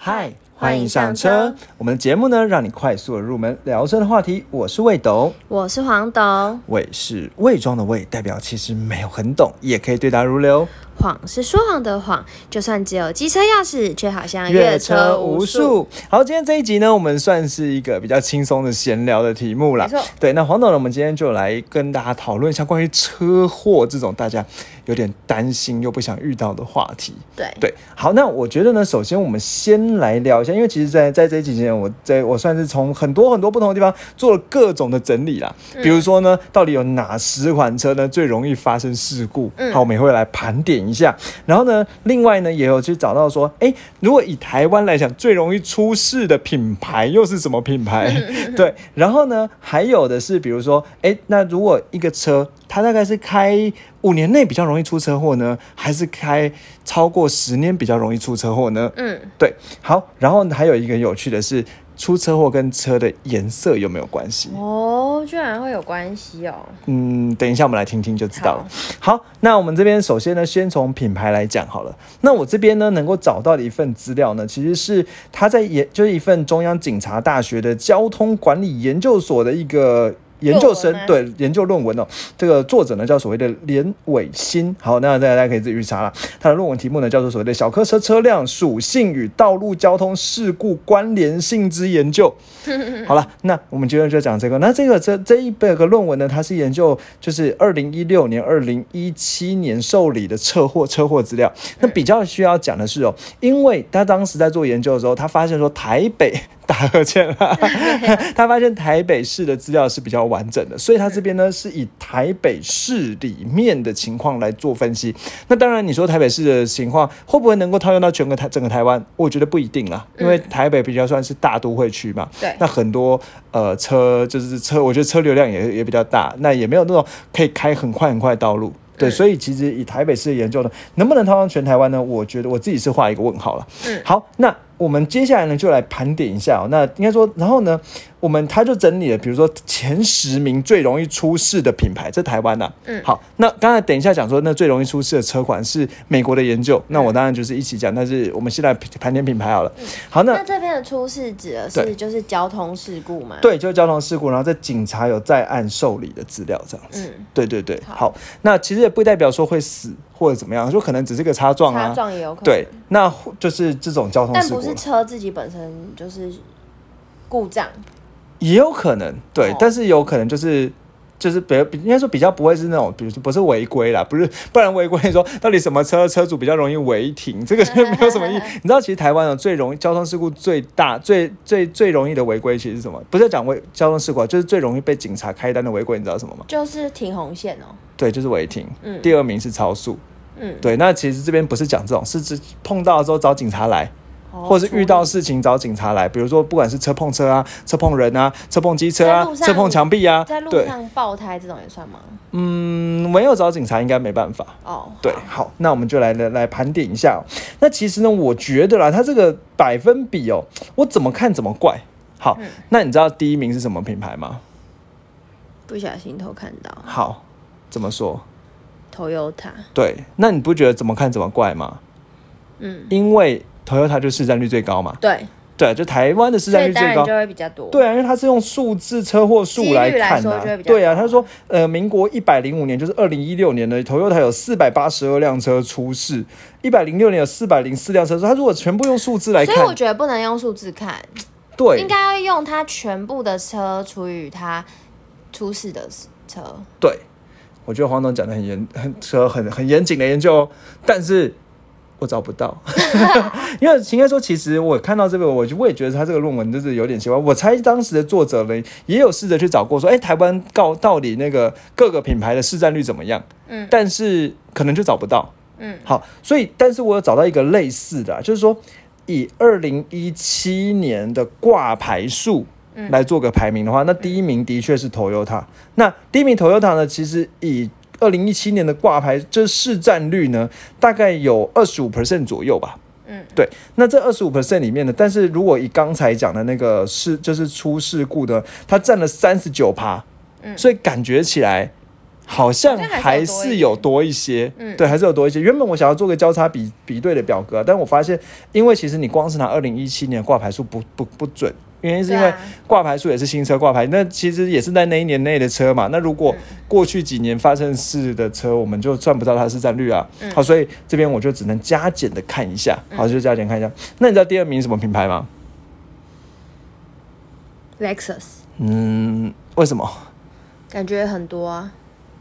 嗨，欢迎上车。我们的节目呢，让你快速的入门聊车的话题。我是魏董，我是黄董，魏是魏庄的魏，代表其实没有很懂，也可以对答如流。谎是说谎的谎，就算只有机车钥匙，却好像越车无数。好，今天这一集呢，我们算是一个比较轻松的闲聊的题目啦。没错对，那黄董呢，我们今天就来跟大家讨论一下关于车祸这种大家有点担心又不想遇到的话题。对对，好，那我觉得呢，首先我们先来聊一下，因为其实在，在这几年，我在我算是从很多很多不同的地方做了各种的整理啦。比如说呢，到底有哪十款车呢最容易发生事故？嗯好，我们也会来盘点一下。然后呢，另外呢，也有去找到说，哎，如果以台湾来讲，最容易出事的品牌又是什么品牌？对，然后呢，还有的是，比如说，哎，那如果一个车，它大概是开五年内比较容易出车祸呢，还是开超过十年比较容易出车祸呢？嗯，对，好，然后还有一个有趣的是，出车祸跟车的颜色有没有关系？哦，居然会有关系哦。嗯，等一下我们来听听就知道了。好，那我们这边首先呢，先从品牌来讲好了。那我这边呢，能够找到的一份资料呢，其实是他在研，就是一份中央警察大学的交通管理研究所的一个。研究生对研究论文哦，这个作者呢叫所谓的连伟新。好，那大家大家可以自己去查了。他的论文题目呢叫做所谓的小客车车辆属性与道路交通事故关联性之研究。好了，那我们今天就讲这个。那这个这这一百个论文呢，它是研究就是二零一六年、二零一七年受理的车祸车祸资料。那比较需要讲的是哦，因为他当时在做研究的时候，他发现说台北 打呵欠了，他发现台北市的资料是比较完整的，所以它这边呢是以台北市里面的情况来做分析。那当然，你说台北市的情况会不会能够套用到全个台整个台湾？我觉得不一定啦，因为台北比较算是大都会区嘛。对那很多呃车就是车，我觉得车流量也也比较大，那也没有那种可以开很快很快的道路。对，嗯所以其实以台北市的研究呢，能不能套用全台湾呢？我觉得我自己是画一个问号了。嗯好，那我们接下来呢就来盘点一下、哦。那应该说，然后呢，我们他就整理了，比如说前十名最容易出事的品牌，在台湾呐、嗯好，那刚才等一下讲说，那最容易出事的车款是美国的研究，那我当然就是一起讲，但是我们现在盘点品牌好了。好，那那这边的出事指的是就是交通事故嘛？，对，就是交通事故，然后在警察有在案受理的资料这样子。嗯，对对对，好好，那其实也不代表说会死或者怎么样，就可能只是个擦撞啊。擦撞也有可能。对，，那就是这种交通事故但不是车自己本身就是故障。也有可能，对，哦但是有可能就是。就是比比应该说比较不会是那种，比如说不是违规啦，不是，不然违规你说到底什么车车主比较容易违停，这个是没有什么意义。你知道其实台湾的最容易交通事故最大、最最最容易的违规其实是什么？不是讲违交通事故啊，就是最容易被警察开单的违规，你知道什么吗？就是停红线哦。对，就是违停。嗯第二名是超速。嗯，对，那其实这边不是讲这种，是指碰到的时候找警察来，哦或者是遇到事情找警察来，比如说不管是车碰车啊、车碰人啊、车碰机车啊车碰墙壁啊，在路，上爆胎这种也算吗？嗯，没有找警察应该没办法。哦，对，好，那我们就来来来盘点一下、哦。那其实呢，我觉得啦，它这个百分比哦，我怎么看怎么怪。好，嗯那你知道第一名是什么品牌吗？不小心偷看到好，怎么说？Toyota。对，那你不觉得怎么看怎么怪吗？嗯，因为 Toyota 就市占率最高嘛。对，对，就台湾的市占率最高。就会比较多。对啊，因为它是用数字车祸数来看的、对啊，高他说，呃，民国一百零五年，就是二零一六年的 Toyota 有四百八十二辆车出事，一百零六年有四百零四辆车。他如果全部用数字来看，所以我觉得不能用数字看，对应该要用它全部的车除以它出事的车。对，我觉得黄总讲的很严，很很很很严谨的研究哦，但是我找不到，因为应该说，其实我看到这个，我就我也觉得他这个论文就是有点奇怪。我猜当时的作者呢，也有试着去找过，说，哎，台湾告到底那个各个品牌的市占率怎么样？嗯但是可能就找不到。嗯，好，所以但是我有找到一个类似的啊、就是说以二零一七年的挂牌数嗯来做个排名的话，那第一名的确是 Toyota。那第一名 Toyota 呢，其实以二零一七年的挂牌这市占率呢，大概有二十五 percent 左右吧。嗯，对。那这二十五 percent 里面呢，但是如果以刚才讲的那个事，就是出事故的，它占了三十九趴，嗯所以感觉起来好像还还是有多一些，嗯对，还是有多一些。原本我想要做个交叉比比对的表格，但我发现，因为其实你光是拿二零一七年的挂牌数不不不准，原因是因为挂牌数也是新车挂牌，那其实也是在那一年内的车嘛。那如果嗯过去几年发生事的车，我们就算不到它的市占率啊。嗯好，所以这边我就只能加减的看一下，好，就加减看一下。那你知道第二名什么品牌吗？Lexus 嗯，为什么？感觉很多啊。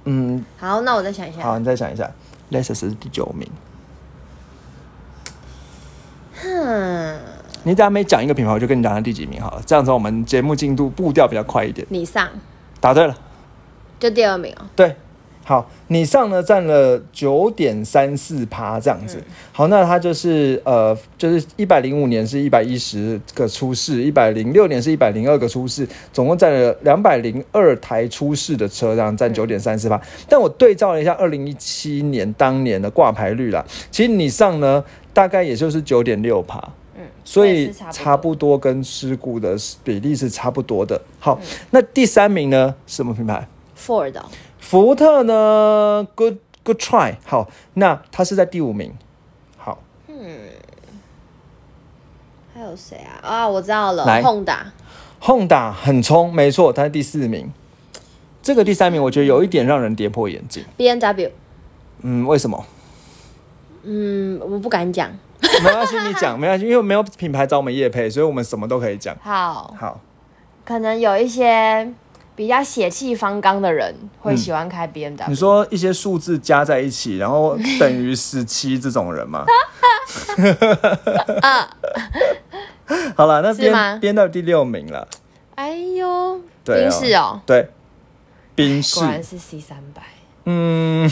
嗯，好，那我再想一下。好，你再想一下，Lexus 是第九名。哼，你等下每讲一个品牌，我就跟你讲它第几名好了，这样子我们节目进度步调比较快一点。你上答对了，就第二名哦。对，好，你上呢占了九点三四趴这样子。好，那它就是呃，就是一百零五年是一百一十个出事，一百零六年是一百零二个出事，总共占了两百零二台出事的车，这样占九点三四趴。但我对照了一下二零一七年当年的挂牌率啦，其实你上呢大概也就是九点六趴。嗯，所以差差不不多跟事故的比例是差不多的。好，那第三名呢？什么品牌？多 Ford 哦福特呢？Good Good try。好，那它是在第五名。好，嗯还有谁啊？啊，我知道了来，Honda。Honda 很冲，没错，它是第四名。这个第三名，我觉得有一点让人跌破眼镜。B N W，嗯，为什么？嗯，我不敢讲。没关系，你讲没关系，因为没有品牌找我们业配，所以我们什么都可以讲。好，好，可能有一些比较血气方刚的人会喜欢开 B N 你。说一些数字加在一起，然后等于十七这种人吗？好了，那编编到第六名了。哎呦，对、冰室哦，对，冰室果，然是 C 三百。嗯，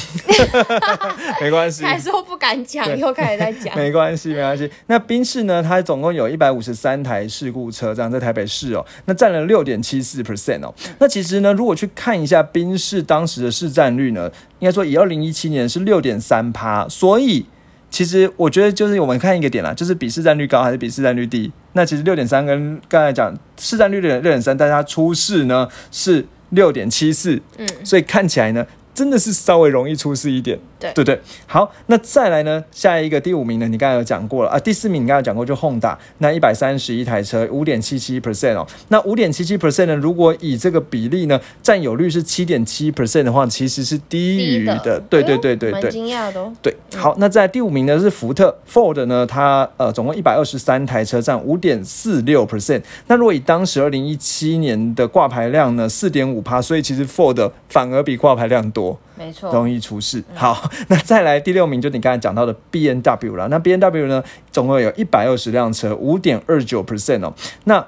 没关系，还说不敢讲，又开始在讲。没关系，没关系。那宾士呢？它总共有一百五十三台事故车，这样在台北市哦，那占了六点七四 percent 哦。那其实呢，如果去看一下宾士当时的市占率呢，应该说以二零一七年是六点三趴，所以。其实我觉得就是我们看一个点啦，就是比市占率高还是比市占率低？那其实六点三跟刚才讲市占率六点六点三，但它出事呢是六点七四，嗯，所以看起来呢真的是稍微容易出事一点。对对对，好，那再来呢，下一个第五名呢，你刚才有讲过了啊，第四名你刚才有讲过就 Honda，那一百三十一台车，五点七七 percent 哦，那五点七七 percent 呢，如果以这个比例呢，占有率是七点七 percent 的话，其实是低于的，对对对对对。惊讶的哦。对，好，那在第五名呢是福特 Ford 呢，它呃总共一百二十三台车，占五点四六 percent。那如果以当时二零一七年的挂牌量呢，四点五趴，所以其实 Ford 反而比挂牌量多。没错，容易出事。好，那再来第六名就你刚才讲到的 B N W 了。那 B N W 呢，总共有一百二十辆车，五点二九 percent 哦。那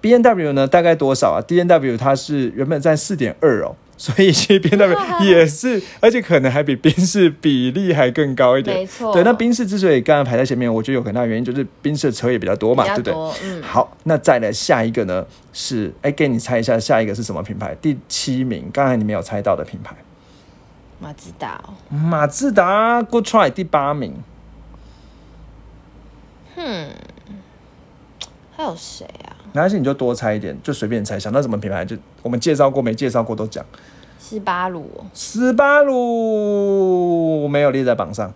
B N W 呢，大概多少啊？B N W 它是原本在四点二哦。所以其实 B W 也是，而且可能还比宾士比例还更高一点。没错对，那宾士之所以刚刚排在前面，我觉得有很大原因就是宾士的车也比较多嘛，对不对？嗯，好，那再来下一个呢是，哎，给你猜一下下一个是什么品牌？第七名，刚才你没有猜到的品牌。马自达哦，马自达 Good Try 第八名，哼还有谁啊？没关系，你就多猜一点，就随便猜，想到什么品牌就我们介绍过没介绍过都讲。斯巴鲁哦，斯巴鲁没有列在榜上，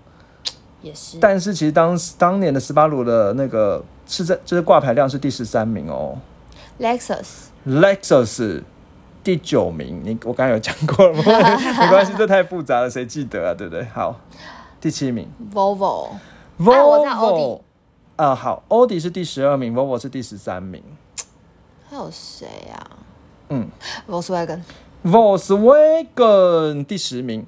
也是。但是其实当当年的斯巴鲁的那个是在就是挂牌量是第十三名哦。Lexus，Lexus 第九名，你我刚才有讲过了吗？没关系，这太复杂了，谁记得啊？对不对？好，第七名 Volvo 啊好，奥迪是第十二名，Volvo 是第十三名。还有谁啊嗯？Volkswagen，Volkswagen 第十名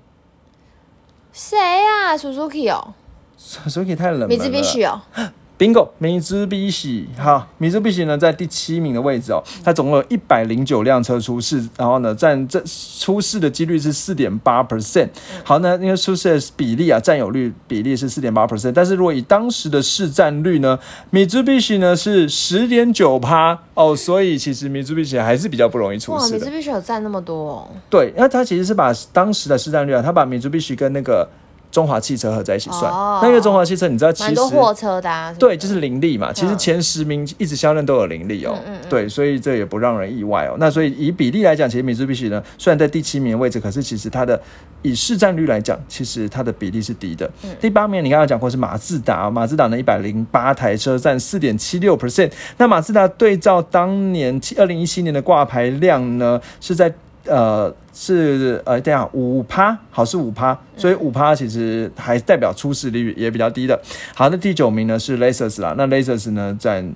谁啊？Suzuki 哦，Suzuki 太冷门了。，Mitsubishi 哦，Bingo，米兹比喜，好，米兹比喜呢在第七名的位置哦，它总共有一百零九辆车出事，然后呢占这出事的几率是四点八 percent。好，那因为出事的比例啊，占有率比例是四点八 percent，但是如果以当时的市占率呢，米兹比喜呢是十点九趴哦，所以其实米兹比喜还是比较不容易出事的。，Mitsubishi 有占那么多哦，对，那它其实是把当时的市占率啊，它把米兹比喜跟那个中华汽车合在一起算。哦那因为中华汽车，你知道其实蛮多货车的啊。对，就是林立嘛。其实嗯前十名一直相认都有林立哦。嗯对，所以这也不让人意外哦。那所以以比例来讲，其实米兹必须呢，虽然在第七名的位置，可是其实它的以市占率来讲，其实它的比例是低的。嗯第八名你刚刚讲过是马自达，马自达呢一百零八台车占四点七六 percent。那马自达对照当年二零一七年的挂牌量呢，是在呃是呃这样五趴，好是五趴，所以五趴其实还代表出事率也比较低的。好，那第九名呢是 Lexus 啦，那 Lexus 呢占。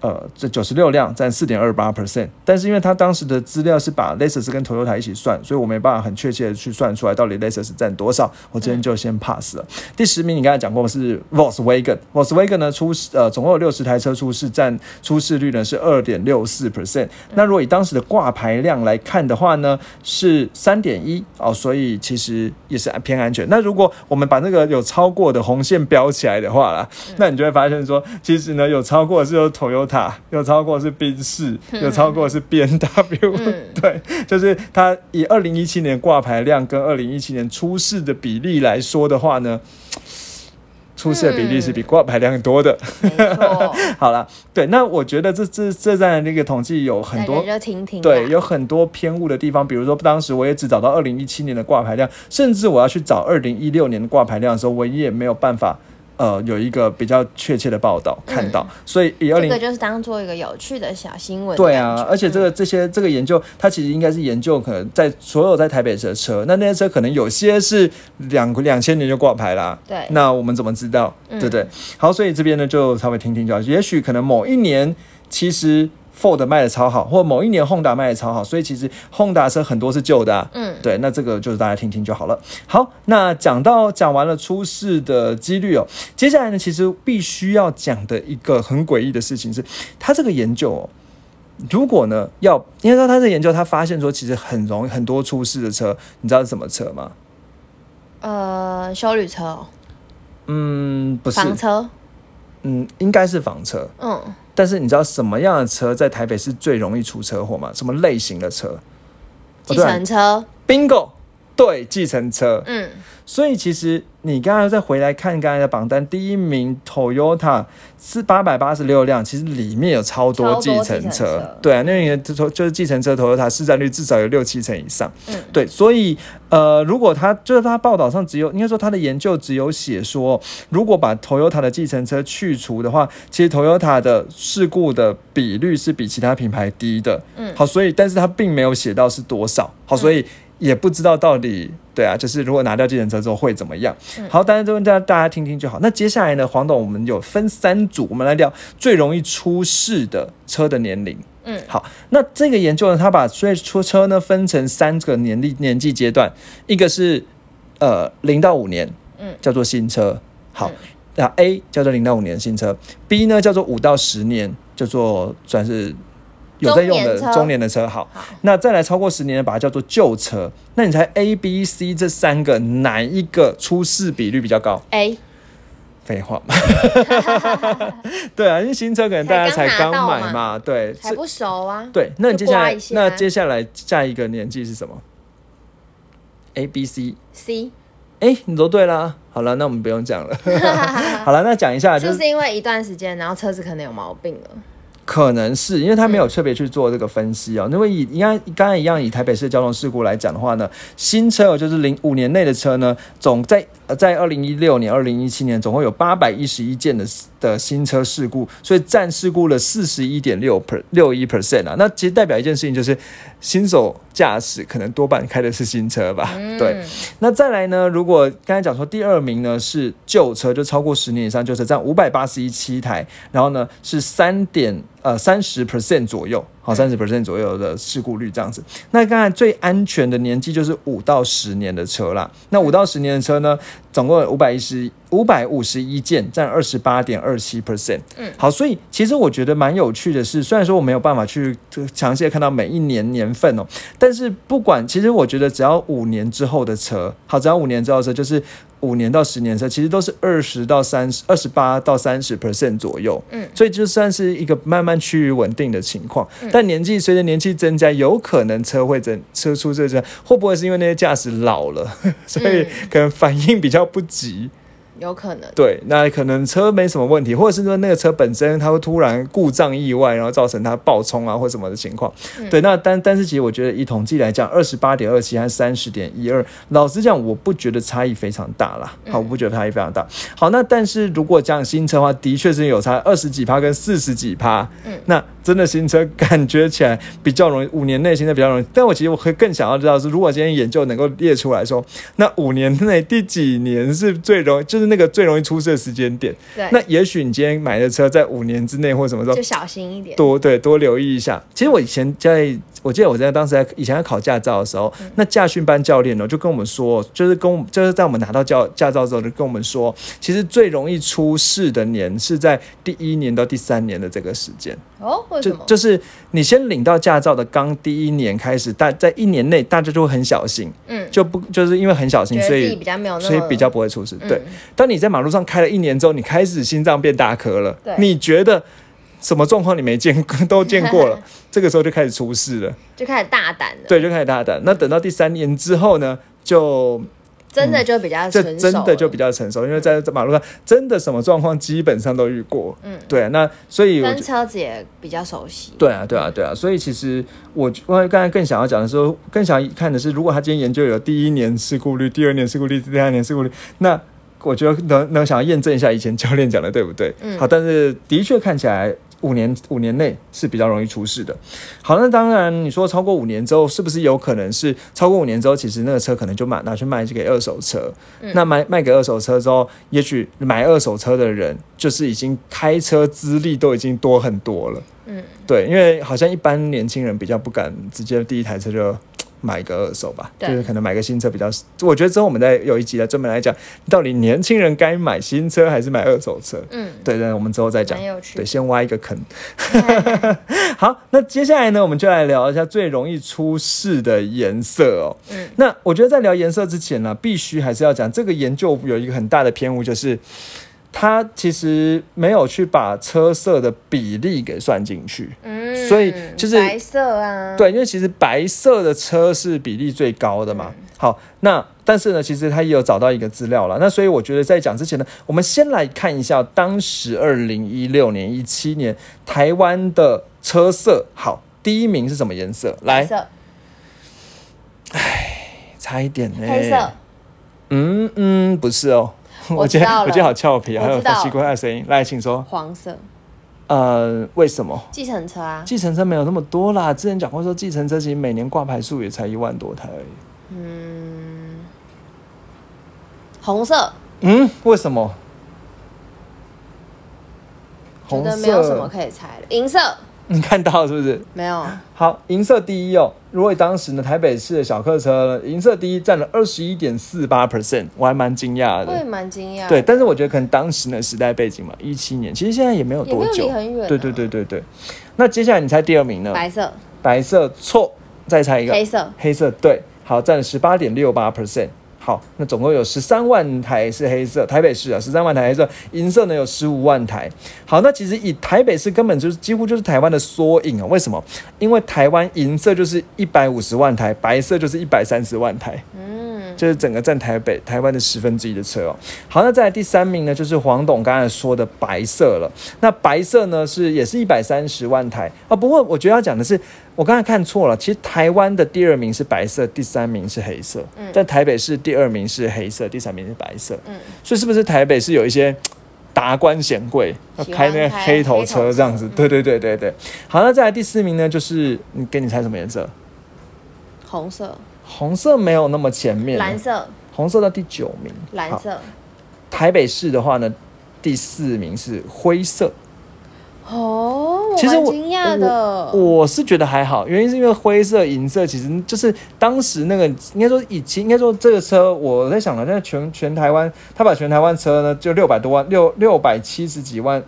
呃，这九十六辆占四点二八 percent，但是因为它当时的资料是把 Lexus 跟 Toyota 一起算，所以我没办法很确切的去算出来到底 Lexus 占多少，我今天就先 pass 了。第十名你刚才讲过是 Volkswagen，Volkswagen 呢出呃总共有六十台车出事，占出事率呢是二点六四 percent。那如果以当时的挂牌量来看的话呢，是三点一哦，所以其实也是偏安全。那如果我们把那个有超过的红线标起来的话啦，那你就会发现说，其实呢有超过的是有 Toyota，有超过是宾士，有超过是 B N W，、嗯 对，就是它以二零一七年挂牌量跟二零一七年出事的比例来说的话呢。出事的比例是比挂牌量多的。好了，对，那我觉得这这这在那个统计有很多。对，有很多偏误的地方，比如说当时我也只找到二零一七年的挂牌量，甚至我要去找二零一六年的挂牌量的时候，我也没有办法呃有一个比较确切的报道看到，所以以二零这个就是当做一个有趣的小新闻。对啊，而且这个这些这个研究，它其实应该是研究可能在所有在台北市的车，那那些车可能有些是两两千年就挂牌啦。对那我们怎么知道？对不对？好，所以这边呢就稍微听听就好。也许可能某一年其实 Ford 卖的超好，或某一年 Honda 卖的超好，所以其实 Honda 车很多是旧的、啊。嗯，对，那这个就是大家听听就好了。好，那讲到讲完了出事的几率哦，接下来呢，其实必须要讲的一个很诡异的事情是，他这个研究哦，如果呢要，因为说他这个研究，他发现说其实很容易很多出事的车，你知道是什么车吗？呃，修旅车哦、嗯，不是，房车，嗯，应该是房车。嗯，但是你知道什么样的车在台北是最容易出车祸吗？什么类型的车计程车，？Bingo，对，计程车。嗯，所以其实你刚才再回来看刚才的榜单，第一名 Toyota 是八百八十六辆，其实里面有超多计程程车车。对啊，那个就就是计程车 Toyota 市占率至少有六七成以上。嗯对，所以呃，如果他就是他报道上只有应该说他的研究只有写说，如果把 Toyota 的计程车去除的话，其实 Toyota 的事故的比率是比其他品牌低的。嗯好，所以但是他并没有写到是多少。好，所以也不知道到底对啊，就是如果拿掉计程车之后会怎么样。好，当然这问大家大家听听就好。那接下来呢，黄董我们有分三组，我们来聊最容易出事的车的年龄。嗯好，那这个研究呢，他把所以出车呢分成三个年龄年纪阶段，一个是呃零到五年，嗯叫做新车。好嗯，那 A 叫做零到五年新车，B 呢叫做五到十年，叫做算是有在用的中年的车。好，那再来超过十年的，把它叫做旧车。那你猜 A、B、C 这三个哪一个出事比率比较高？A，废话嘛，对啊，因为新车可能大家才刚买嘛，对，还不熟啊。对，那你接下来那接下来下一个年纪是什么？A、B、C。C，哎，你都对啦。好了，那我们不用讲了。好了，那讲一下，就就是是因为一段时间，然后车子可能有毛病了。可能是因为他没有特别去做这个分析哦。因为以应该刚才一样，以台北市交通事故来讲的话呢，新车哦就是零五年内的车呢，总在呃在二零一六年、二零一七年总共有八百一十一件的的新车事故，所以占事故了四十一点六 per 六一 percent 啊。那其实代表一件事情就是，新手驾驶可能多半开的是新车吧？对。那再来呢？如果刚才讲说第二名呢是旧车，就超过十年以上旧车，占五百八十一七台，然后呢是三点呃三十 percent 左右，好三十 percent 左右的事故率这样子。那刚才最安全的年纪就是五到十年的车啦。那五到十年的车呢，总共有五百一十五百五十一件，占二十八点二七 percent。嗯，好，所以其实我觉得蛮有趣的是，虽然说我没有办法去详细的看到每一年年份哦，但是不管，其实我觉得只要五年之后的车，好，只要五年之后的车，就是五年到十年车，其实都是二十到三十、二十八到三十 percent 左右。嗯所以就算是一个慢慢趋于稳定的情况。但年纪随着年纪增加，有可能车会增车出这车，会不会是因为那些驾驶老了，所以可能反应比较不及？有可能。对，那可能车没什么问题，或者是说那个车本身它会突然故障意外，然后造成它爆冲啊或什么的情况。对，那但但是其实我觉得以统计来讲，二十八点二七和三十点一二，老实讲，我不觉得差异非常大啦。好，我不觉得差异非常大。好，那但是如果讲新车的话，的确是有差二十几趴跟四十几趴。嗯那真的新车感觉起来比较容易，五年内新车比较容易。但我其实我会更想要知道是，如果今天研究能够列出来说，那五年内第几年是最容易，就是那个最容易出事的时间点。对，那也许你今天买的车在五年之内或什么时候就小心一点。多对多留意一下。其实我以前在，我记得我在当时在以前在考驾照的时候，那驾训班教练呢就跟我们说，就是跟我们就是在我们拿到教驾照之后就跟我们说，其实最容易出事的年是在第一年到第三年的这个时间。哦，为什么？就就是你先领到驾照的刚第一年开始，大在一年内大家就会很小心，嗯，就不就是因为很小心，所以比较没有那，所以比较不会出事。对嗯，当你在马路上开了一年之后，你开始心脏变大颗了对，你觉得什么状况你没见过都见过了，这个时候就开始出事了，就开始大胆了。，对，就开始大胆。那等到第三年之后呢，就真的就比较这成熟了真的就比较成熟，因为在在马路上真的什么状况基本上都遇过，嗯，对，那所以我跟车子也比较熟悉。对啊，对啊，对啊，所以其实我我刚才更想要讲的是说，更想看的是，如果他今天研究有第一年事故率、第二年事故率、第三年事故率，那我觉得能能想要验证一下以前教练讲的对不对？嗯好，但是的确看起来。五年五年内是比较容易出事的。好，那当然你说超过五年之后，是不是有可能是超过五年之后，其实那个车可能就买拿去卖给二手车？嗯那卖卖给二手车之后，也许买二手车的人就是已经开车资历都已经多很多了。嗯，对，因为好像一般年轻人比较不敢直接第一台车就买一个二手吧，就是可能买个新车比较。我觉得之后我们再有一集来专门来讲，到底年轻人该买新车还是买二手车？嗯，对，对我们之后再讲对，先挖一个坑。好，那接下来呢，我们就来聊一下最容易出事的颜色哦。嗯，那我觉得在聊颜色之前呢，必须还是要讲这个研究有一个很大的偏误，就是它其实没有去把车色的比例给算进去。嗯，所以就是白色啊，，对，因为其实白色的车是比例最高的嘛。好，那但是呢，其实他也有找到一个资料了。那所以我觉得在讲之前呢，我们先来看一下当时二零一六年、一七年台湾的车色。好，第一名是什么颜色？来，白色、差一点呢、黑色。嗯嗯，不是哦。我觉得我觉得好俏皮啊，还有奇怪的声音。来，请说。黄色，呃，为什么？计程车啊，计程车没有那么多啦。之前讲过说，计程车其实每年挂牌数也才一万多台而已。嗯，红色，嗯，为什么？觉得没有什么可以猜的。银色 你看到是不是？没有，好，银色第一哦。如果当时呢，台北市的小客车呢银色第一占了二十一点四八 percent，我还蛮惊讶我也的。蛮惊讶。对，，但是我觉得可能当时呢时代背景嘛，一七年，其实现在也没有多久离很远啊。对对对对对。那接下来你猜第二名呢？白色、白色错，再猜一个。黑色，黑色对，好，占了十八点六八 percent。好，那总共有十三万台是黑色，台北市啊，十三万台黑色，银色呢有十五万台。好，那其实以台北市根本就是几乎就是台湾的缩影啊。为什么？因为台湾银色就是一百五十万台，白色就是一百三十万台。嗯，就是整个占台北台湾的十分之一的车哦。好，那再来第三名呢，就是黄董刚才说的白色了。那白色呢是也是一百三十万台啊、不过我觉得要讲的是，我刚才看错了，其实台湾的第二名是白色，第三名是黑色。嗯但台北市第二名是黑色，第三名是白色。嗯所以是不是台北是有一些？达官显贵要开那个黑头车车这样子，嗯对对对对对。好，那再来第四名呢，就是你给你猜什么颜色？红色、红色没有那么前面，蓝色、红色到第九名，好蓝色。台北市的话呢，第四名是灰色。哦，其实我蛮惊讶的。我是觉得还好，原因是因为灰色、银色其实就是当时那个应该说以前应该说这个车，我在想了，在全全台湾，他把全台湾车呢就六百多万六六百七十几万。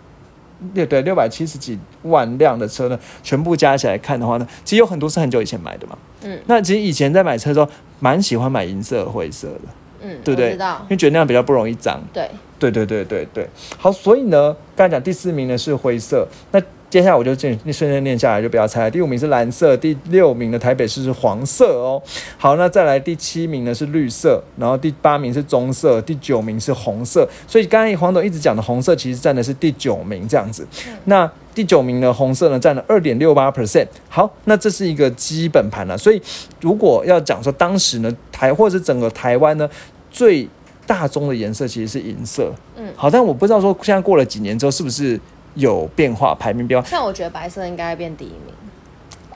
六对六百七十几万辆的车呢，全部加起来看的话呢，其实有很多是很久以前买的嘛。嗯那其实以前在买车的时候，蛮喜欢买银色、灰色的。嗯，对不对？因，为觉得那样比较不容易脏。对，对对对对对，好，所以呢，刚才讲第四名呢是灰色，那接下来我就顺顺便念下来，就不要猜了。第五名是蓝色，第六名的台北市是黄色哦。好，那再来第七名呢是绿色，然后第八名是棕色，第九名是红色。所以刚才黄董一直讲的红色，其实占的是第九名这样子。那第九名的，红色呢占了二点六八 percent。好，那这是一个基本盘了、所以如果要讲说当时呢台或者是整个台湾呢最大宗的颜色其实是银色。嗯好，但我不知道说现在过了几年之后是不是有变化，排名变化。像我觉得白色应该会变第一名。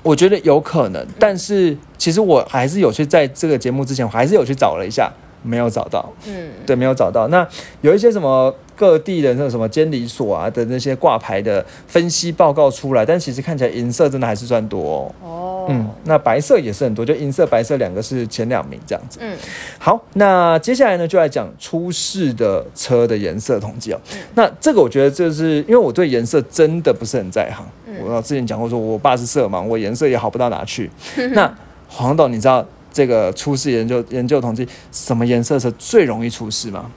我觉得有可能，但是其实我还是有去在这个节目之前，我还是有去找了一下，没有找到。嗯，对，没有找到。那有一些什么各地的那种什么监理所啊的那些挂牌的分析报告出来，但其实看起来银色真的还是算多哦。哦，嗯，那白色也是很多，就银色、白色两个是前两名这样子。嗯，好，那接下来呢，就来讲出事的车的颜色统计哦。那这个我觉得就是因为我对颜色真的不是很在行，我之前讲过说，我爸是色盲，我颜色也好不到哪去。那黄董，你知道这个出事研究研究统计什么颜色是最容易出事吗？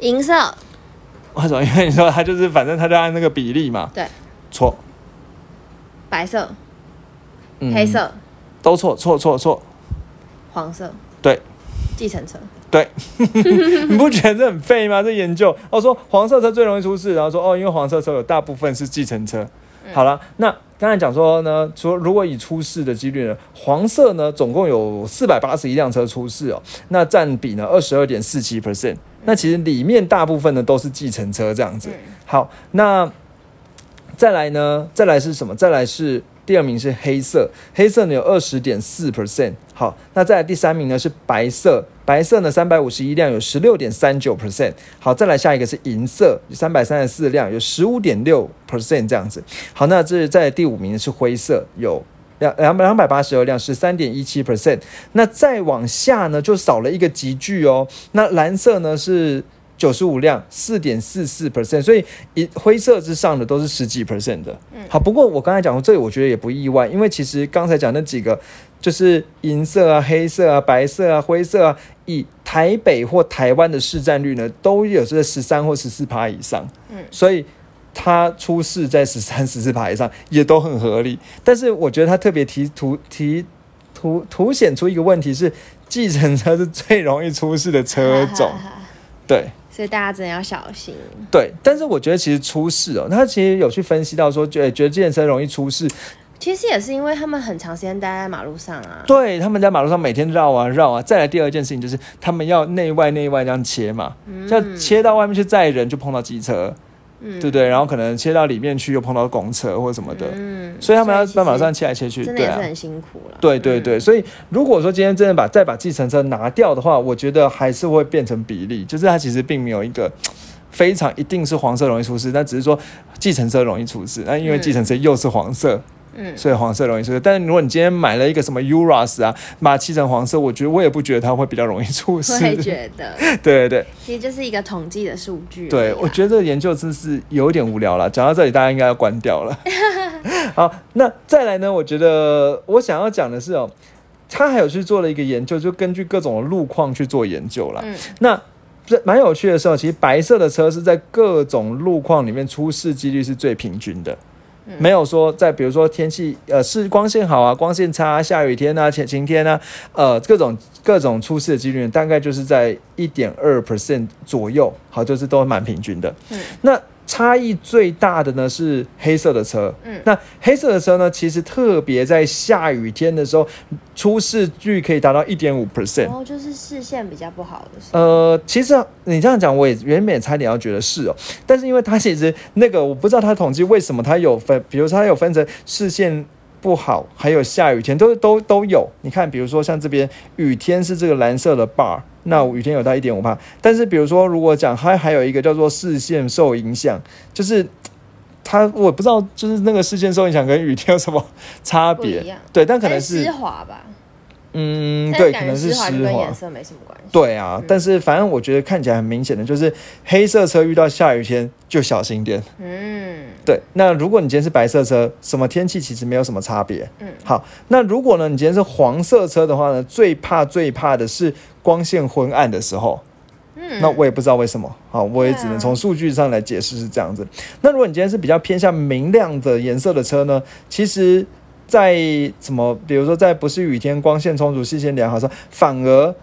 银色，为什么？因为你说它就是反正它就按那个比例嘛。对，错，白色，嗯黑色，都错，错错错，黄色，对。计程车，对，你不觉得这很废吗？这研究，哦，说黄色车最容易出事，然后说哦，因为黄色车有大部分是计程车。好了，那刚才讲说呢，说如果以出事的几率呢，黄色呢总共有四百八十一辆车出事哦，那占比呢二十二点四七 percent。那其实里面大部分呢都是计程车这样子。好，那再来呢？再来是什么？再来是第二名是黑色，黑色呢有二十点四 percent。好，那再来第三名呢是白色，白色呢三百五十一辆有十六点三九 percent。好，再来下一个是银色，三百三十四辆有十五点六 percent 这样子。好，那这在第五名是灰色，有。两两百两百八十二辆，十三点一七 percent。那再往下呢，就少了一个集聚哦。那蓝色呢是九十五辆，四点四四 percent，所以一灰色之上的都是十几 percent 的。嗯好，不过我刚才讲过这个，我觉得也不意外，因为其实刚才讲那几个就是银色啊、黑色啊、白色啊、灰色啊，以台北或台湾的市占率呢，都有这十三或十四趴以上。嗯所以。它出事在十三、十四排上也都很合理，但是我觉得他特别提图提凸凸显出一个问题是，计程车是最容易出事的车种。对所以大家真的要小心。对，但是我觉得其实出事哦，他其实有去分析到说，觉得觉得计程车容易出事，其实也是因为他们很长时间待在马路上啊。对，他们在马路上每天绕啊绕啊。再来第二件事情就是，他们要内外内外这样切嘛，要切到外面去载人就碰到机车，嗯对不对？然后可能切到里面去又碰到公车或什么的，嗯，所以他们要在马上切来切去，对啊真的也是。很辛苦了。对对对，所以如果说今天真的把再把计程车拿掉的话，我觉得还是会变成比例，就是它其实并没有一个非常一定是黄色容易出事，但只是说计程车容易出事，那因为计程车又是黄色，嗯所以黄色容易出事。但是如果你今天买了一个什么 Uras 啊，把它漆成黄色，我觉得我也不觉得它会比较容易出事。我也觉得，对对对其实就是一个统计的数据。对，我觉得这个研究真是有点无聊了。讲到这里，大家应该要关掉了。好，那再来呢？我觉得我想要讲的是哦，他还有去做了一个研究，就根据各种的路况去做研究了。嗯那这蛮有趣的时候，其实白色的车是在各种路况里面出事几率是最平均的。没有说在比如说天气呃是光线好啊，光线差、啊、下雨天啊、晴晴天啊，呃各种各种出事的几率大概就是在一点二 percent 左右，好，就是都蛮平均的。嗯那差异最大的呢是黑色的车，嗯那黑色的车呢，其实特别在下雨天的时候，出事率可以达到一点五 percent。然后就是视线比较不好的时候，呃，其实你这样讲，我也原本也差点要觉得是哦，但是因为它其实那个我不知道它统计为什么它有分，比如说它有分成视线不好，还有下雨天都都都有。你看，比如说像这边雨天是这个蓝色的 bar，那雨天有到一点五帕，但是比如说如果讲它还有一个叫做视线受影响，就是。它我不知道，就是那个视线受影响跟雨天有什么差别？对，但可能是湿滑吧，嗯，对，可能是湿滑跟颜。色没什么关系。对啊，但是反正我觉得看起来很明显的就是黑色车遇到下雨天就小心点。嗯对，那如果你今天是白色车，什么天气其实没有什么差别。嗯，好，那如果呢你今天是黄色车的话呢，最怕最怕的是光线昏暗的时候。嗯，那我也不知道为什么，好，我也只能从数据上来解释是这样子。那如果你今天是比较偏向明亮的颜色的车呢，其实，在什么，比如说在不是雨天、光线充足、视线良好的时候，反而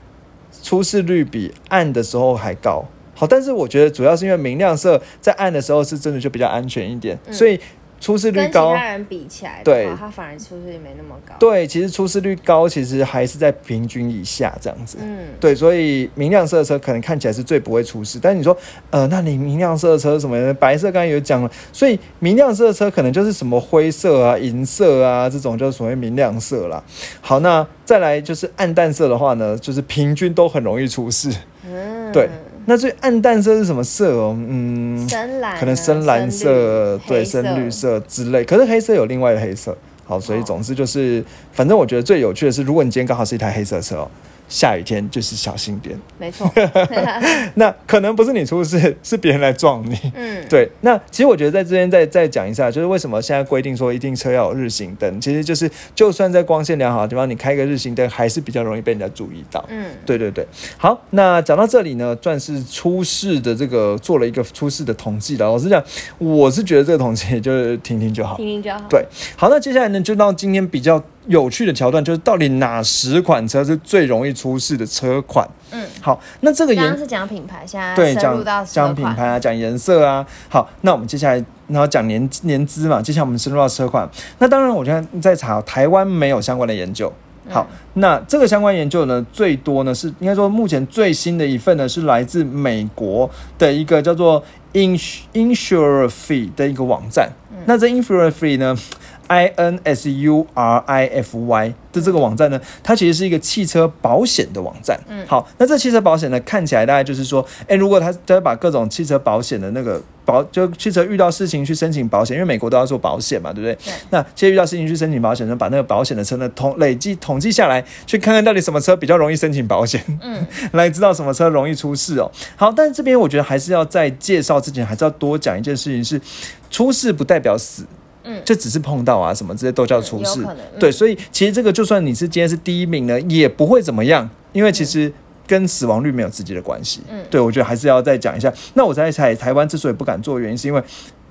出事率比暗的时候还高。好，但是我觉得主要是因为明亮色在暗的时候是真的就比较安全一点，嗯所以出事率高跟其。他人比起来的对话，它反而出事率没那么高。，对，其实出事率高，其实还是在平均以下这样子。嗯，对，所以明亮色的车可能看起来是最不会出事，但是你说，呃，那你明亮色的车什么白色刚才有讲了，所以明亮色的车可能就是什么灰色啊、银色啊这种，就是所谓明亮色啦。好，那再来就是暗淡色的话呢，就是平均都很容易出事。嗯，对，那最暗淡色是什么色哦？嗯，深蓝啊，可能深蓝色、绿对，深绿色之类。可是黑色有另外的黑色。好，所以哦总之就是，反正我觉得最有趣的是，如果你今天刚好是一台黑色车哦，下雨天就是小心点。没错，那可能不是你出事，是别人来撞你。嗯，对，那其实我觉得在这边再再讲一下，就是为什么现在规定说一定车要有日行灯，其实就是就算在光线良好的地方，你开个日行灯还是比较容易被人家注意到。嗯，对对对，好，那讲到这里呢，算是出事的这个做了一个出事的统计了。老实讲，我是觉得这个统计就是听听就好。听听就好。对，好，那接下来呢，就到今天比较有趣的桥段，就是到底哪十款车是最容易出事的车款？嗯，好，那这个颜刚刚是讲品牌，现在对，讲讲品牌啊，讲颜色啊。好，那我们接下来然后讲年年资嘛，接下来我们深入到车款。那当然，我现在在查台湾没有相关的研究。好，那这个相关研究呢，最多呢是应该说目前最新的一份呢是来自美国的一个叫做 Ins Insure Free 的一个网站。那这 Insure Free 呢？I N S U R I F Y 的这个网站呢，它其实是一个汽车保险的网站。嗯好，那这汽车保险呢，看起来大概就是说，哎、如果他他把各种汽车保险的那个保，就汽车遇到事情去申请保险，因为美国都要做保险嘛，对不对？对那现在遇到事情去申请保险呢，把那个保险的车呢统累计统计下来，去看看到底什么车比较容易申请保险，嗯，来知道什么车容易出事哦。好，但是这边我觉得还是要在介绍之前，还是要多讲一件事情是，出事不代表死。嗯就只是碰到啊，什么这些都叫出事。对，所以其实这个就算你是今天是第一名呢，也不会怎么样，因为其实跟死亡率没有直接的关系。嗯对，我觉得还是要再讲一下。那我在台台湾之所以不敢做，原因是因为。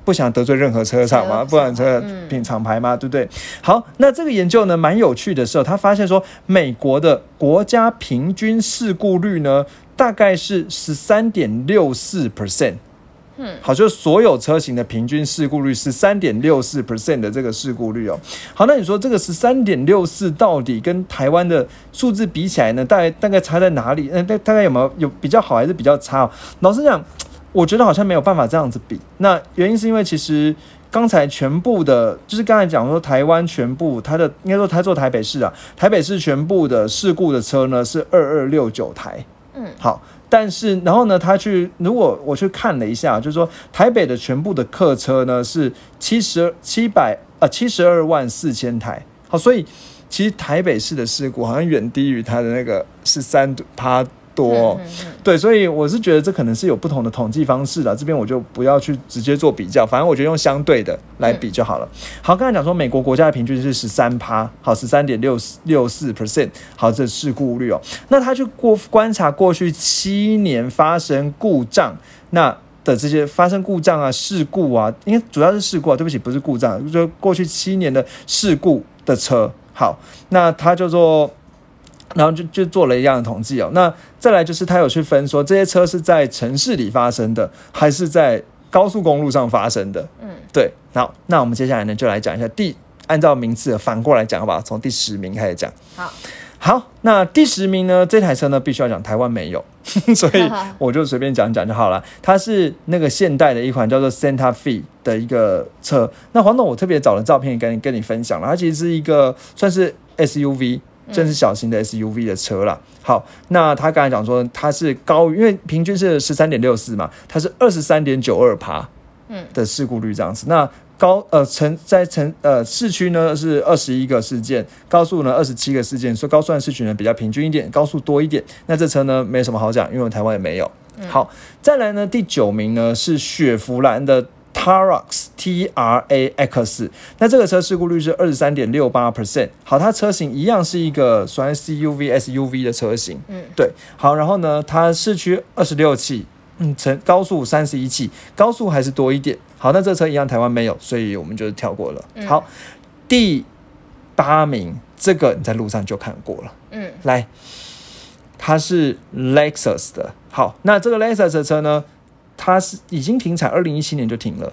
不想得罪任何车厂嘛，不然车嗯品厂牌嘛，对不对？好，那这个研究呢，蛮有趣的是哦，他发现说，美国的国家平均事故率呢，大概是十三点六四 percent。嗯，好，就是所有车型的平均事故率是三点六四 percent 的这个事故率哦。好，那你说这个十三点六四到底跟台湾的数字比起来呢，大概大概差在哪里？嗯、大大概有没有有比较好还是比较差、哦？老实讲，我觉得好像没有办法这样子比。那原因是因为其实刚才全部的，就是刚才讲说台湾全部它的应该说它做台北市啊，台北市全部的事故的车呢是二二六九台。嗯，好，但是然后呢，他去如果我去看了一下，就是说台北的全部的客车呢是七十七百呃七十二万四千台。好，所以其实台北市的事故好像远低于它的那个十三趴多对，所以我是觉得这可能是有不同的统计方式的，这边我就不要去直接做比较，反正我觉得用相对的来比就好了。好，刚才讲说美国国家的平均是十三趴，好，十三点六六四 percent，好，这事故率哦。那他去过观察过去七年发生故障那的这些发生故障啊、事故啊，因为主要是事故啊，对不起，不是故障，就是过去七年的事故的车。好，那他就说。然后就就做了一样的统计哦。那再来就是他有去分说这些车是在城市里发生的，还是在高速公路上发生的。嗯，对。好，那我们接下来呢就来讲一下第按照名次反过来讲好不好？从第十名开始讲。好，好，那第十名呢？这台车呢必须要讲台湾没有，所以 我就随便讲讲就好了。它是那个现代的一款叫做 Santa Fe 的一个车。那黄总我特别找了照片跟你跟你分享了，它其实是一个算是 SUV。正是小型的 SUV 的车啦。好，那他刚才讲说它是高，因为平均是十三点六四嘛，它是二十三点九二趴，嗯的事故率这样子。那高呃城在城呃市区呢是二十一个事件，高速呢二十七个事件，所以高速的市区呢比较平均一点，高速多一点。那这车呢没什么好讲，因为台湾也没有。好，再来呢第九名呢是雪佛兰的 Trax T R A X，那这个车事故率是二十三点六八 percent。好，它车型一样是一个算 CUV SUV 的车型，嗯，对。好，然后呢，它市区二十六起，嗯，成高速三十一起，高速还是多一点。好，那这车一样台湾没有，所以我们就跳过了。嗯好，第八名，这个你在路上就看过了。嗯，来，它是 Lexus 的。好，那这个 Lexus 的车呢，它是已经停产，二零一七年就停了。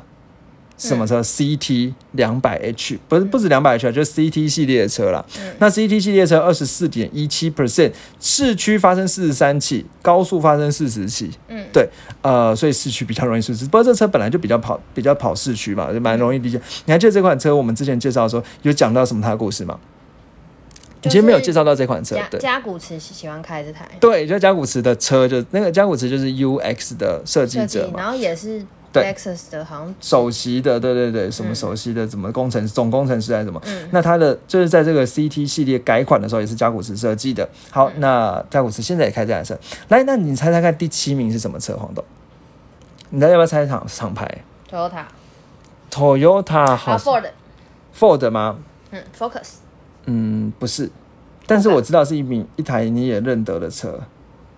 什么车、CT 两百 H 不是不止两百 H 啊，就是 CT 系列的车啦。嗯那 CT 系列车二十四点一七 percent，市区发生四十三起，高速发生四十起。嗯对，呃，所以市区比较容易出事。不过这车本来就比较跑比较跑市区嘛，就蛮容易理解。你还记得这款车我们之前介绍的时候有讲到什么它的故事吗？你今天没有介绍到这款车加，对。加古驰喜欢开这台对，就加古驰的车，就那个加古驰就是 UX 的设计者，嘛，然后也是对 Lexus 的，好像首席的，对对对，什么嗯首席的，怎么工程总工程师还是什么？嗯那他的就是在这个 CT 系列改款的时候，也是加古驰设计的。好，嗯那加古驰现在也开这台车。来，那你猜猜看第七名是什么车？黄豆，你猜要不要猜厂厂牌 Toyota？Toyota 啊好 Ford，Ford 吗？嗯，Focus 嗯，不是，但是我知道是一名一台你也认得的车，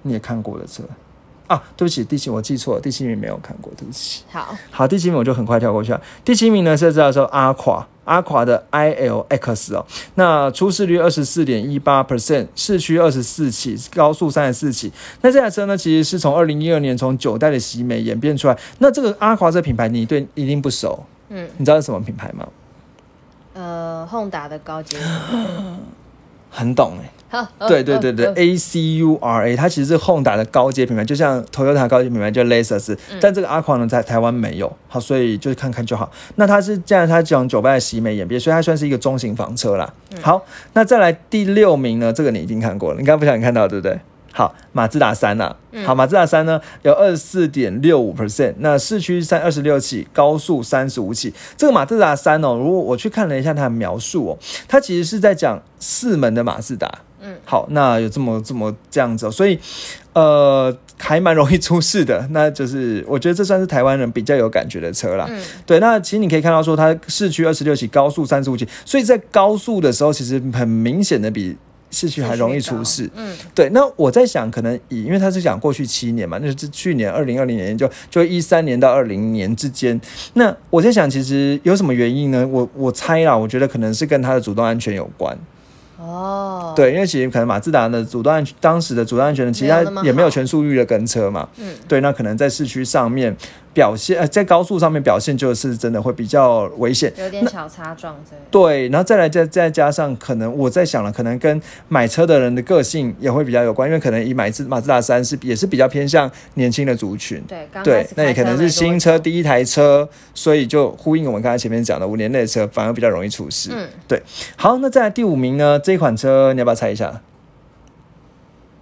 你也看过的车啊。对不起，第七我记错了，第七名没有看过，对不起。好，好，第七名我就很快跳过去了。第七名呢是知道说阿垮阿垮的 ILX 哦，那出事率二十四点一八 percent，市区二十四起，高速三十四起。那这台车呢，其实是从二零一二年从九代的喜美演变出来。那这个阿垮这品牌你对一定不熟，嗯，你知道是什么品牌吗？呃，Honda 的高阶，很懂哎、好，对对对对，A C U R A，它其实是 Honda 的高阶品牌，就像 Toyota 高阶品牌叫 Lexus，、但这个阿狂呢在台湾没有，好，所以就是看看就好。那它是既然它讲九八的喜美演变，所以它算是一个中型房车啦。好，那再来第六名呢，这个你已经看过了，你刚刚不小心看到对不对？好，马自达三呐、好，马自达三呢有二十四点六五 percent，那市区三二十六起，高速三十五起。这个马自达三哦，如果我去看了一下它的描述哦，它其实是在讲四门的马自达。嗯，好，那有这么这么这样子、哦，所以呃还蛮容易出事的。那就是我觉得这算是台湾人比较有感觉的车啦。嗯对，那其实你可以看到说，它市区二十六起，高速三十五起，所以在高速的时候，其实很明显的比市区还容易出事。嗯对，那我在想，可能以因为他是讲过去七年嘛，那是去年二零二零年就就一三年到二零年之间。那我在想，其实有什么原因呢？我我猜啦，我觉得可能是跟他的主动安全有关。哦，，对，因为其实可能马自达的主动安全，当时的主动安全的，其实它没有那么好也没有全速域的跟车嘛。嗯对，那可能在市区上面表现，呃，在高速上面表现就是真的会比较危险。有点小擦撞对，然后再来再再加上，可能我在想了，可能跟买车的人的个性也会比较有关，因为可能以买自马自达三是也是比较偏向年轻的族群。对，对，那也可能是新车第一台车，所以就呼应我们刚才前面讲的五年内的车反而比较容易出事。嗯好，那再来第五名呢？这一款车你要不要猜一下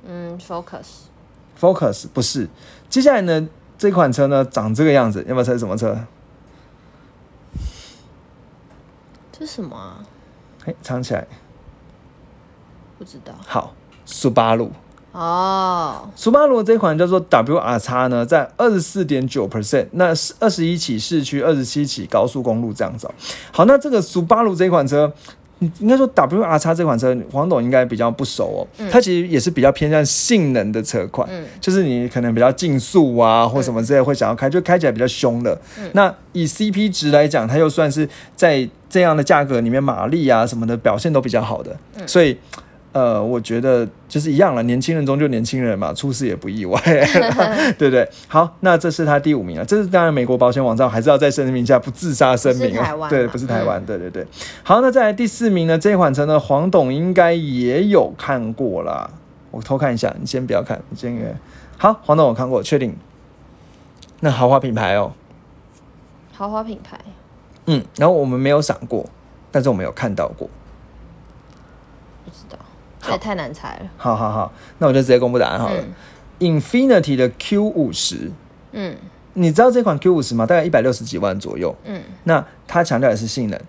嗯，Focus，？Focus 不是，接下来呢这款车呢长这个样子，要不要猜什么车？这是什么啊？嘿，藏起来。不知道好，苏巴鲁。哦，苏巴鲁这款叫做 WRX 呢，在二十四点九 percent，那是二十一起市区，二十七起高速公路这样子哦、好，那这个苏巴鲁这款车，嗯应该说 WR 叉这款车，黄董应该比较不熟哦。它其实也是比较偏向性能的车款，嗯就是你可能比较竞速啊，或什么之类会想要开，就开起来比较凶的。那以 CP 值来讲，它又算是在这样的价格里面，马力啊什么的表现都比较好的，所以。呃，我觉得就是一样了，年轻人终究年轻人嘛，出事也不意外，对不对？好，那这是他第五名了，这是当然美国保险网站还是要再声明一下，不自杀声明哦，不是台湾对，不是台湾，对对对。好，那再来第四名呢？这款车呢，黄董应该也有看过啦，我偷看一下，你先不要看，你先给。好，黄董我看过，确定。那豪华品牌哦，豪华品牌，嗯，然后我们没有赏过，但是我们有看到过。不知道，这也太难猜了。好好好，那我就直接公布答案好了。Infinity 的 Q 五十，嗯你知道这款 Q 五十吗？大概一百六十几万左右。嗯那它强调的是性能，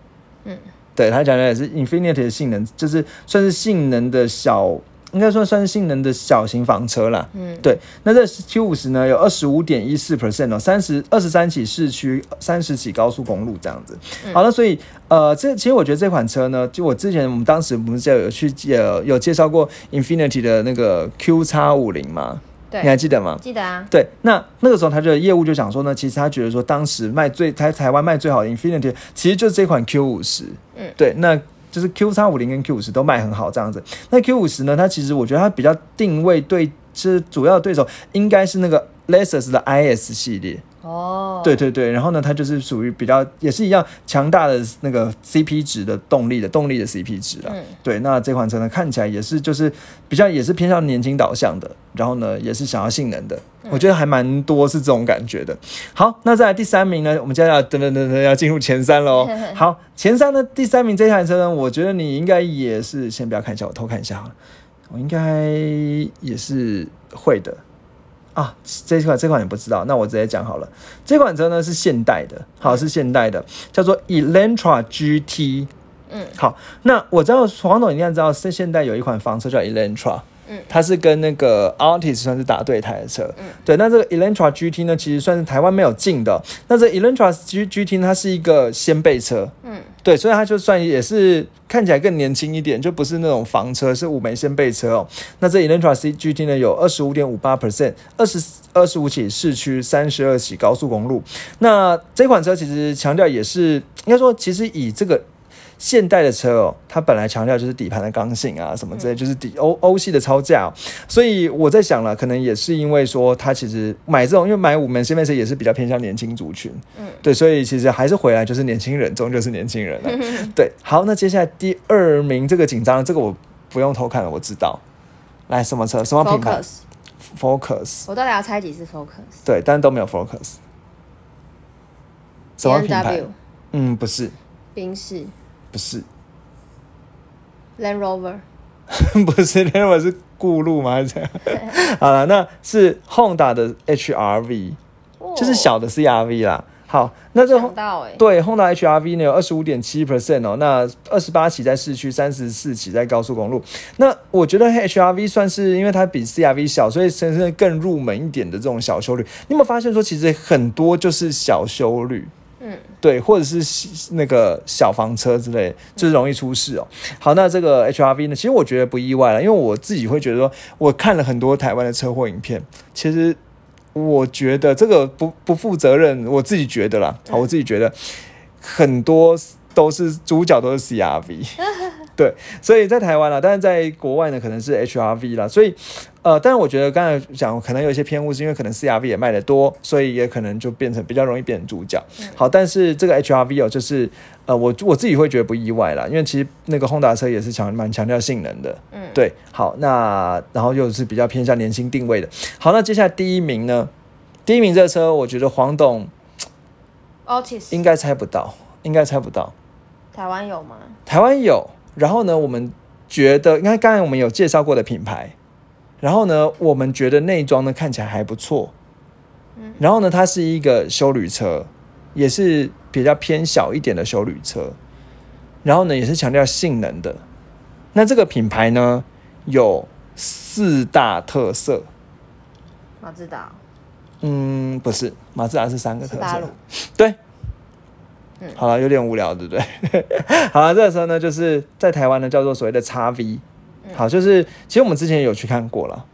嗯，对，它强调的是 Infinity 的性能，就是算是性能的小应该算算是性能的小型房车啦。嗯，对。那这 Q 五十呢，有二十五点一四 percent 哦，三十二十三起市区，三十起高速公路这样子。好了，所以呃，这其实我觉得这款车呢，就我之前我们当时不是就有去呃有介绍过 Infinity 的那个 Q 叉五零吗？对，你还记得吗？记得啊。对，那那个时候他的业务就讲说呢，其实他觉得说当时卖最台台湾卖最好的 Infinity，其实就是这款 Q 五十。嗯，对，那就是 Q 叉五零跟 Q 五十都卖很好这样子。那 Q 五十呢，它其实我觉得它比较定位对，是主要对手应该是那个 Lexus 的 IS 系列。哦，对对对，然后呢，它就是属于比较也是一样强大的那个 CP 值的动力的动力的 CP 值啊。嗯对，那这款车呢看起来也是就是比较也是偏向年轻导向的，然后呢也是想要性能的，我觉得还蛮多是这种感觉的。好，那再来第三名呢，我们接下来等等等等要进入前三喽。好，前三的第三名这台车呢，我觉得你应该也是先不要看一下，我偷看一下好了，我应该也是会的。啊，这款这款也不知道，那我直接讲好了。这款车呢是现代的，好是现代的，叫做 Elantra GT。嗯，好，那我知道黄总应该知道，是现代有一款房车叫 Elantra。嗯它是跟那个 Altis 算是打对台的车，嗯，对。那这个 Elantra GT 呢，其实算是台湾没有进的。那这 Elantra G GT 它是一个掀背车，嗯，对，所以它就算也是看起来更年轻一点，就不是那种房车，是五枚掀背车哦。那这 Elantra C GT 呢有二十五点五八 percent，二十二十五起市区，三十二起高速公路。那这款车其实强调也是，应该说其实以这个。现代的车哦，它本来强调就是底盘的刚性啊，什么之类，就是底欧欧系的超价、哦，所以我在想了，可能也是因为说它其实买这种，因为买五门掀背车也是比较偏向年轻族群，嗯，对，所以其实还是回来就是年轻人，终究是年轻人了、对，好，那接下来第二名这个紧张，这个我不用偷看了，我知道，来什么车，什么品牌？Focus，？Focus，我到底要猜几次 Focus？对，但都没有 Focus，什么品牌？嗯，不是，宾士 不是，Land Rover，不是，那我是顾路吗？还是怎样？好了，那是 Honda 的 HRV，就是小的 CRV 啦。好，那这哦想到哎，对 Honda HRV 呢有二十五点七 percent 哦，那二十八起在市区，三十四起在高速公路。那我觉得 HRV 算是因为它比 CRV 小，所以甚至更入门一点的这种小修率。你有没有发现说，其实很多就是小修旅？嗯，对，或者是那个小房车之类，就是容易出事哦。好，那这个 HRV 呢，其实我觉得不意外了，因为我自己会觉得说，我看了很多台湾的车祸影片，其实我觉得这个不不负责任，我自己觉得啦，好，我自己觉得很多都是主角都是 CRV，对，所以在台湾啦，但是在国外呢，可能是 HRV 啦，所以。呃，但是我觉得刚才讲可能有一些偏误，是因为可能 CRV 也卖的多，所以也可能就变成比较容易变成主角。好，但是这个 HRV 哦，就是呃，我我自己会觉得不意外啦，因为其实那个 Honda 车也是强蛮强调性能的。嗯，对，好，那然后又是比较偏向年轻定位的。好，那接下来第一名呢？第一名这车，我觉得黄董应该猜不到，应该猜不到。台湾有吗？台湾有，然后呢，我们觉得，应该刚才我们有介绍过的品牌，然后呢，我们觉得内装呢看起来还不错，嗯然后呢，它是一个修旅车，也是比较偏小一点的修旅车，然后呢，也是强调性能的。那这个品牌呢，有四大特色，马自达，嗯，不是，马自达是三个特色对。嗯好了，有点无聊，对不对？好了，这个时候呢，就是在台湾呢叫做所谓的叉 V，好，就是其实我们之前有去看过了，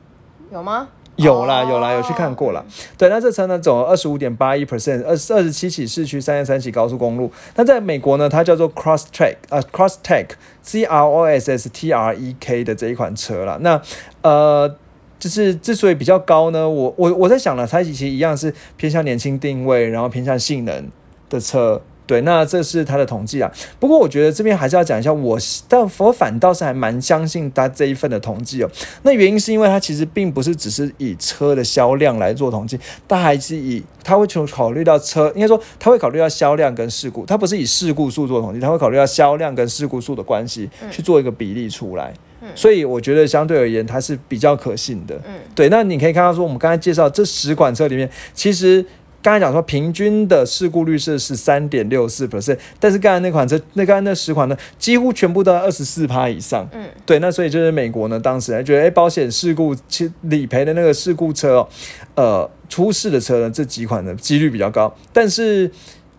有吗？有啦，哦有啦，有去看过了。对，那这车呢走了二十五点八一 percent，二二十七起市区，三十三起高速公路。那在美国呢，它叫做 Cross Track 啊、c r o s s t e c R O S S T R E K 的这一款车啦。那呃。就是之所以比较高呢，我我我在想了，它其实一样是偏向年轻定位，然后偏向性能的车。对，那这是它的统计啊。不过我觉得这边还是要讲一下，我但我反倒是还蛮相信它这一份的统计哦。那原因是因为它其实并不是只是以车的销量来做统计，它还是以它会从考虑到车，应该说它会考虑到销量跟事故，它不是以事故数做统计，它会考虑到销量跟事故数的关系去做一个比例出来。所以我觉得相对而言它是比较可信的。嗯，对。那你可以看到说，我们刚才介绍这十款车里面，其实刚才讲说平均的事故率是十三点六四 percent，但是刚才那款车，那刚才那十款呢，几乎全部都在二十四趴以上。嗯，对，那所以就是美国呢，当时还觉得，哎、保险事故其实理赔的那个事故车哦，呃，出事的车呢，这几款的几率比较高，但是。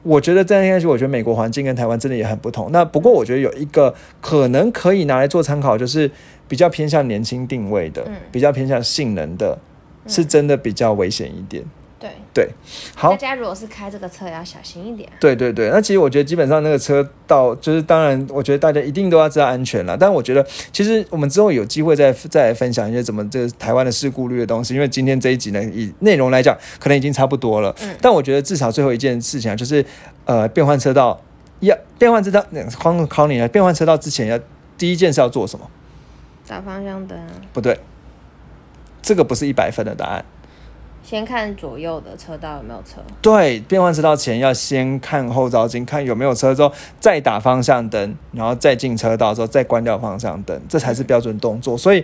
我觉得在下去，我觉得美国环境跟台湾真的也很不同。那不过我觉得有一个可能可以拿来做参考，就是比较偏向年轻定位的，嗯比较偏向性能的，是真的比较危险一点。对，对，好大，家如果是开这个车，要小心一点。对对对，那其实我觉得基本上那个车到，就是当然，我觉得大家一定都要知道安全了。但我觉得其实我们之后有机会再再来分享一些怎么这个台湾的事故率的东西，因为今天这一集呢，以内容来讲，可能已经差不多了。嗯但我觉得至少最后一件事情啊，就是呃，变换车道要变换车道，那考考你了，变换车道之前要第一件事要做什么？打方向灯啊，不对，这个不是一百分的答案。先看左右的车道有没有车。对，变换车道前要先看后照镜，看有没有车之后，再打方向灯，然后再进车道之后再关掉方向灯，这才是标准动作。所以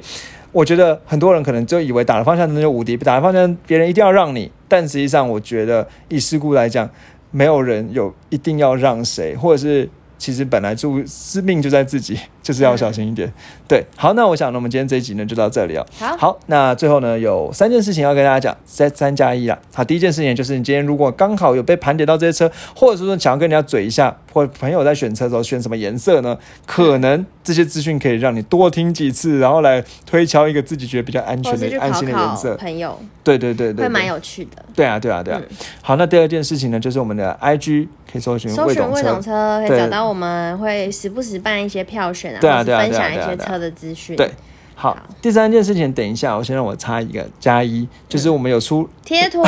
我觉得很多人可能就以为打了方向灯就无敌，不打了方向灯别人一定要让你，但实际上我觉得以事故来讲，没有人有一定要让谁，或者是。其实本来就生命就在自己，就是要小心一点。对，好，那我想呢，我们今天这一集呢就到这里哦。好，好，那最后呢，有三件事情要跟大家讲，三三加一啦。好，第一件事情就是你今天如果刚好有被盘点到这些车，或者是说想要跟人家嘴一下，或者朋友在选车的时候选什么颜色呢？可能这些资讯可以让你多听几次，然后来推敲一个自己觉得比较安全的安心的颜色。朋友，对对对对会蛮，有趣的。对啊对啊对啊。嗯好，那第二件事情呢，就是我们的 IG 可以搜寻搜寻未未懂车可以找到我们，会时不时办一些票选啊，对啊分享一些车的资讯。对。好好，第三件事情，等一下，我先让我插一个加一，就是我们有出贴图，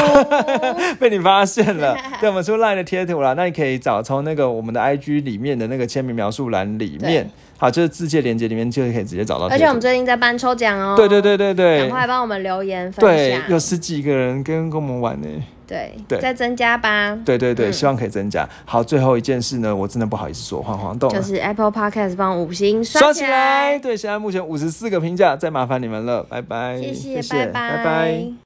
被你发现了，对，我们出 LINE 的贴图啦，那你可以找从那个我们的 IG 里面的那个签名描述栏里面对，好，就是字界连接里面就可以直接找到。而且我们最近在办抽奖哦。对对对对对赶快帮我们留言分对，享。有十几个人跟跟我们玩呢。对对再增加吧。对对对，嗯希望可以增加。好，最后一件事呢，我真的不好意思说，黄黄豆就是 Apple Podcast 帮五星刷起起来。对，现在目前五十四个评价，再麻烦你们了，拜拜，谢谢，谢拜拜拜。